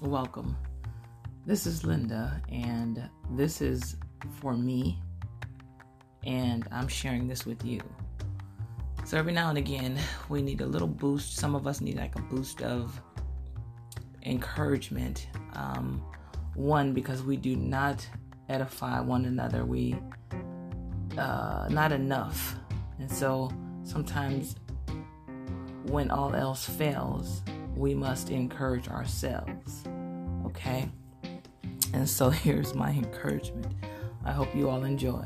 welcome. This is Linda, and this is for me, and I'm sharing this with you. So, every now and again, we need a little boost. Some of us need like a boost of encouragement. Um, one, because we do not edify one another, we uh, not enough. And so, sometimes when all else fails, we must encourage ourselves. Okay? And so here's my encouragement. I hope you all enjoy.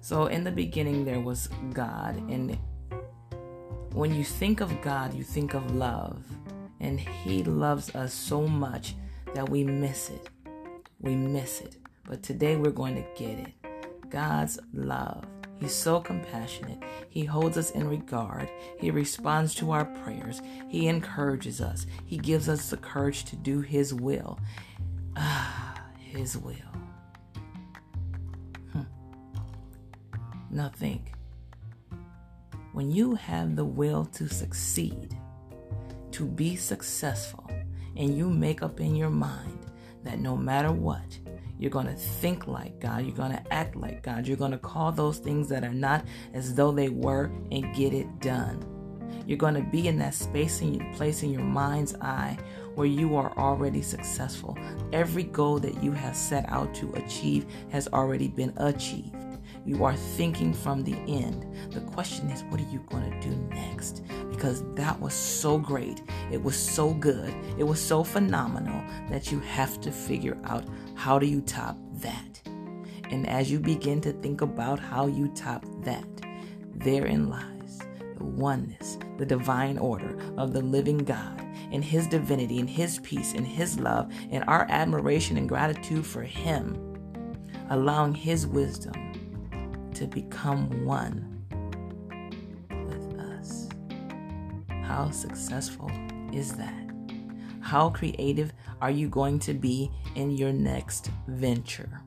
So, in the beginning, there was God. And when you think of God, you think of love. And He loves us so much that we miss it. We miss it. But today, we're going to get it. God's love. He's so compassionate. He holds us in regard. He responds to our prayers. He encourages us. He gives us the courage to do His will. Ah, His will. Hmm. Now think. When you have the will to succeed, to be successful, and you make up in your mind that no matter what, you're going to think like God. You're going to act like God. You're going to call those things that are not as though they were and get it done. You're going to be in that space and place in your mind's eye where you are already successful. Every goal that you have set out to achieve has already been achieved. You are thinking from the end. The question is, what are you going to do next? Because that was so great. It was so good. It was so phenomenal that you have to figure out how do you top that. And as you begin to think about how you top that, therein lies the oneness, the divine order of the living God in His divinity, in His peace, in His love, in our admiration and gratitude for Him, allowing His wisdom to become one with us. How successful is that? How creative are you going to be in your next venture?